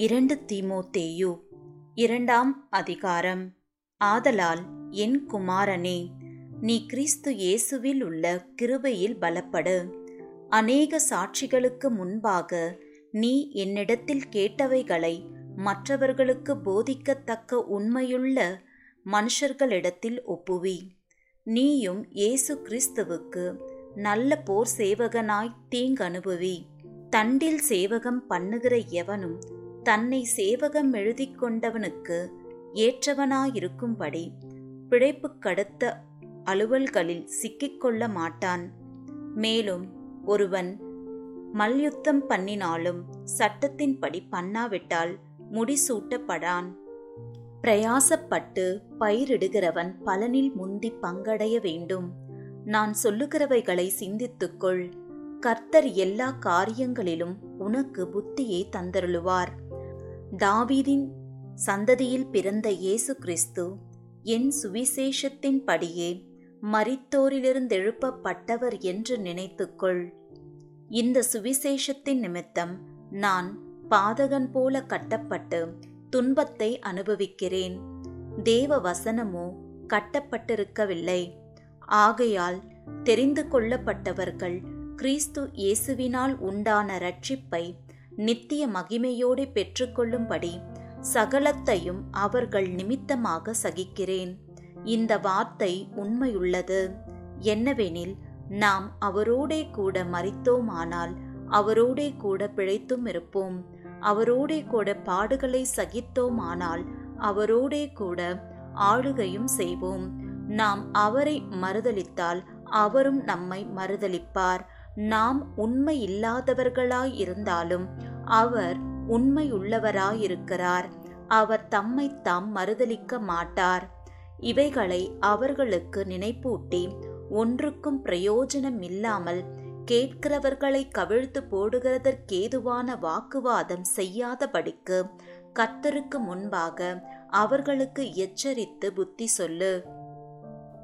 இரண்டு தீமோத்தேயு. இரண்டாம் அதிகாரம். ஆதலால் என் குமாரனே நீ கிறிஸ்து இயேசுவில் உள்ள கிருபையில் பலப்படு. அநேக சாட்சிகளுக்கு முன்பாக நீ என்னிடத்தில் கேட்டவைகளை மற்றவர்களுக்கு போதிக்கத்தக்க உண்மையுள்ள மனுஷர்களிடத்தில் ஒப்புவி. நீயும் இயேசு கிறிஸ்துவுக்கு நல்ல போர் சேவகனாய் தீங்கனுபவி. தண்டில் சேவகம் பண்ணுகிற எவனும் தன்னை சேவகம் எழுதிக் கொண்டவனுக்கு ஏற்றவனாயிருக்கும்படி பிழைப்பு கடுத்த அலுவல்களில் சிக்கிக்கொள்ள மாட்டான். மேலும் ஒருவன் மல்யுத்தம் பண்ணினாலும் சட்டத்தின்படி பண்ணாவிட்டால் முடிசூட்டப்படான். பிரயாசப்பட்டு பயிரிடுகிறவன் பலனில் முந்தி பங்கடைய வேண்டும். நான் சொல்லுகிறவைகளை சிந்தித்துக்கொள். கர்த்தர் எல்லா காரியங்களிலும் உனக்கு புத்தியை தந்தருளுவார். தாவீதின் சந்ததியில் பிறந்த இயேசு கிறிஸ்து என் சுவிசேஷத்தின்படியே மரித்தோரிலிருந்தெழுப்பப்பட்டவர் என்று நினைத்துக்கொள். இந்த சுவிசேஷத்தின் நிமித்தம் நான் பாதகன் போல கட்டப்பட்டு துன்பத்தை அனுபவிக்கிறேன். தேவ வசனமோ கட்டப்பட்டிருக்கவில்லை. ஆகையால் தெரிந்து கொள்ளப்பட்டவர்கள் கிறிஸ்து இயேசுவினால் உண்டான ரட்சிப்பை நித்திய மகிமையோடு பெற்றுக்கொள்ளும்படி சகலத்தையும் அவர்கள் நிமித்தமாக சகிக்கிறேன். இந்த வார்த்தை உண்மையுள்ளது. என்னவெனில் நாம் அவரோடே கூட மறித்தோமானால் அவரோடே கூட பிழைத்தும் இருப்போம். அவரோடே கூட பாடுகளை சகித்தோமானால் அவரோடே கூட ஆளுகையும் செய்வோம். நாம் அவரை மறுதலித்தால் அவரும் நம்மை மறுதலிப்பார். நாம் உண்மை இல்லாதவர்களாய் இருந்தாலும் அவர் உண்மையுள்ளவராயிருக்கிறார். அவர் தம்மை தாம் மறுதலிக்க மாட்டார். இவைகளை அவர்களுக்கு நினைப்பூட்டி ஒன்றுக்கும் பிரயோஜனம் இல்லாமல் கேட்கிறவர்களை கவிழ்த்து போடுகிறதற்கேதுவான வாக்குவாதம் செய்யாதபடிக்கு கர்த்தருக்கு முன்பாக அவர்களுக்கு எச்சரித்து புத்தி சொல்லு.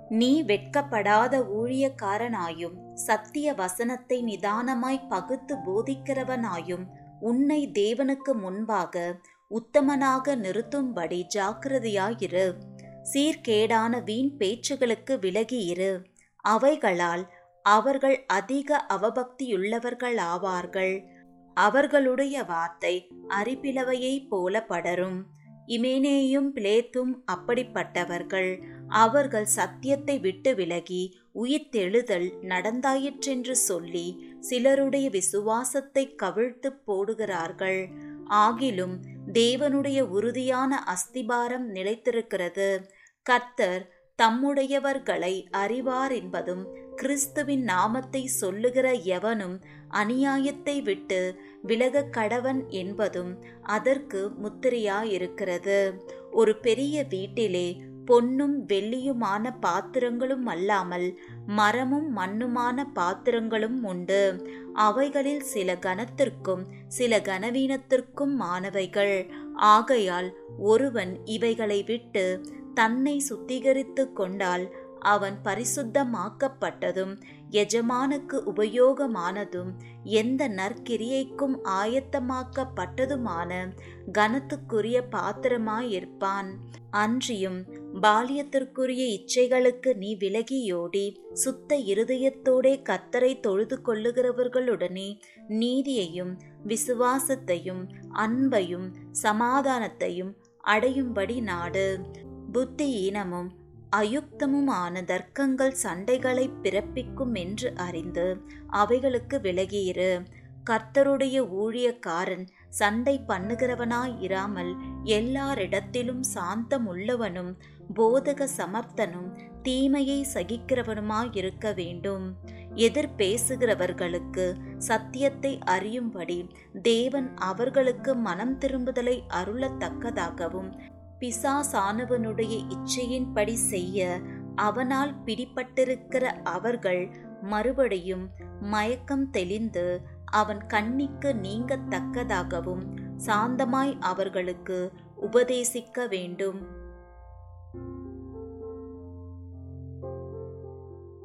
நீ வெட்கப்படாத ஊழியக்காரனாயும் சத்திய வசனத்தை நிதானமாய் பகுத்து போதிக்கிறவனாயும் உன்னை தேவனுக்கு முன்பாக உத்தமனாக நிறுத்தும்படி ஜாக்கிரதையாயிரு. சீர்கேடான வீண் பேச்சுகளுக்கு விலகியிரு அவைகளால் அவர்கள் அதிக அவபக்தியுள்ளவர்களாவார்கள் அவர்களுடைய வார்த்தை அரிப்பிலவையைப் போல படரும். இமேனேயும் பிளேத்தும் அப்படிப்பட்டவர்கள். அவர்கள் சத்தியத்தை விட்டு விலகி உயிர்த்தெழுதல் நடந்தாயிற்றென்று சொல்லி சிலருடைய விசுவாசத்தை கவிழ்த்து போடுகிறார்கள். ஆகிலும் தேவனுடைய உறுதியான அஸ்திபாரம் நிலைத்திருக்கிறது. கர்த்தர் தம்முடையவர்களை அறிவார் என்பதும் கிறிஸ்துவின் நாமத்தை சொல்லுகிற எவனும் அநியாயத்தை விட்டு விலக கடவன் என்பதும் அதற்கு முத்திரையாயிருக்கிறது. ஒரு பெரிய வீட்டிலே பொன்னும் வெள்ளியுமான பாத்திரங்களும் அல்லாமல் மரமும் மண்ணுமான பாத்திரங்களும் உண்டு. அவைகளில் சில கனத்திற்கும் சில கனவீனத்திற்கும் மாணவைகள். ஆகையால் ஒருவன் இவைகளை விட்டு தன்னை சுத்திகரித்து கொண்டால் அவன் பரிசுத்தமாக்கப்பட்டதும் எஜமானுக்கு உபயோகமானதும் எந்த நற்கிரியைக்கும் ஆயத்தமாக்கப்பட்டதுமான கனத்துக்குரிய பாத்திரமாயிருப்பான். அன்றியும் பாலியத்திற்குரிய இச்சைகளுக்கு நீ விலகியோடி. சுத்த இருதயத்தோடே கத்தரை தொழுது கொள்ளுகிறவர்களுடனே நீதியையும் விசுவாசத்தையும் அன்பையும் சமாதானத்தையும் அடையும்படி நாடு. புத்தியீனமும் அயுக்தமுமான தர்க்கங்கள் சண்டைகளை பிறப்பிக்கும் என்று அறிந்து அவைகளுக்கு விலகியிரு. கர்த்தருடைய ஊழியக்காரன் சண்டை பண்ணுகிறவனாய் இராமல் எல்லாரிடத்திலும் சாந்தம் உள்ளவனும் போதக சமர்த்தனும் தீமையை சகிக்கிறவனுமாயிருக்க வேண்டும். எதிர் பேசுகிறவர்களுக்கு சத்தியத்தை அறியும்படி தேவன் அவர்களுக்கு மனம் திரும்புதலை அருளத்தக்கதாகவும் பிசாசானவனுடைய இச்சையின்படி செய்ய அவனால் பிடிப்பட்டிருக்கிற அவர்கள் மறுபடியும் மயக்கம் தெளிந்து அவன் கண்ணிக்கு நீங்கத்தக்கதாகவும் சாந்தமாய் அவர்களுக்கு உபதேசிக்க வேண்டும்.